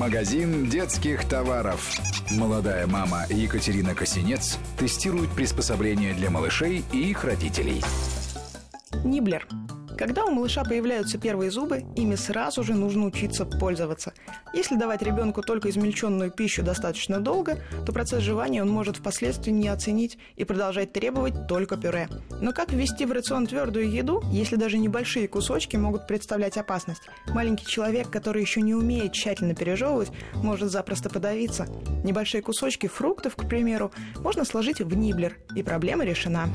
Магазин детских товаров. Молодая мама Екатерина Косинец тестирует приспособления для малышей и их родителей. Ниблер. Когда у малыша появляются первые зубы, ими сразу же нужно учиться пользоваться. Если давать ребенку только измельченную пищу достаточно долго, то процесс жевания он может впоследствии не оценить и продолжать требовать только пюре. Но как ввести в рацион твердую еду, если даже небольшие кусочки могут представлять опасность? Маленький человек, который еще не умеет тщательно пережевывать, может запросто подавиться. Небольшие кусочки фруктов, к примеру, можно сложить в ниблер, и проблема решена.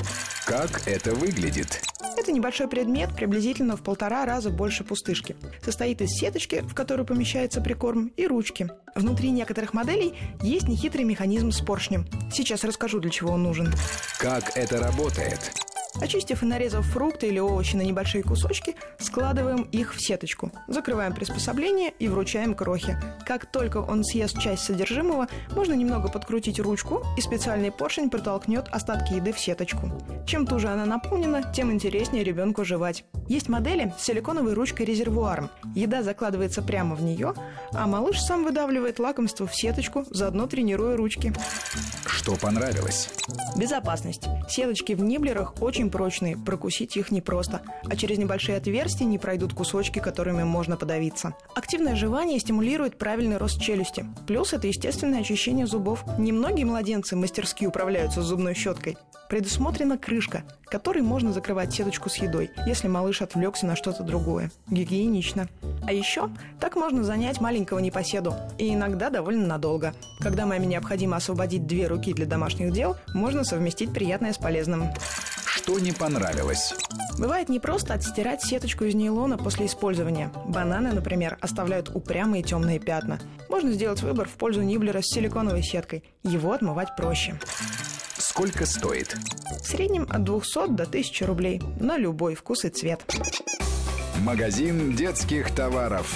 Как это выглядит? Это небольшой предмет, приблизительно в полтора раза больше пустышки. Состоит из сеточки, в которую помещается прикорм, и ручки. Внутри некоторых моделей есть нехитрый механизм с поршнем. Сейчас расскажу, для чего он нужен. Как это работает? Очистив и нарезав фрукты или овощи на небольшие кусочки, складываем их в сеточку. Закрываем приспособление и вручаем крохе. Как только он съест часть содержимого, можно немного подкрутить ручку, и специальный поршень протолкнет остатки еды в сеточку. Чем туже она наполнена, тем интереснее ребенку жевать. Есть модели с силиконовой ручкой-резервуаром. Еда закладывается прямо в нее, а малыш сам выдавливает лакомство в сеточку, заодно тренируя ручки. Что понравилось? Безопасность. Сеточки в ниблерах очень прочные, прокусить их непросто, а через небольшие отверстия не пройдут кусочки, которыми можно подавиться. Активное жевание стимулирует правильный рост челюсти. Плюс это естественное очищение зубов. Немногие младенцы мастерски управляются зубной щеткой. Предусмотрена крышка, которой можно закрывать сеточку с едой, если малыш отвлекся на что-то другое. Гигиенично. А еще так можно занять маленького непоседу, и иногда довольно надолго. Когда маме необходимо освободить две руки для домашних дел, можно совместить приятное с полезным. Что не понравилось? Бывает непросто отстирать сеточку из нейлона после использования. Бананы, например, оставляют упрямые темные пятна. Можно сделать выбор в пользу ниблера с силиконовой сеткой. Его отмывать проще. Сколько стоит? В среднем от 200 до 1000 рублей. На любой вкус и цвет. Магазин детских товаров.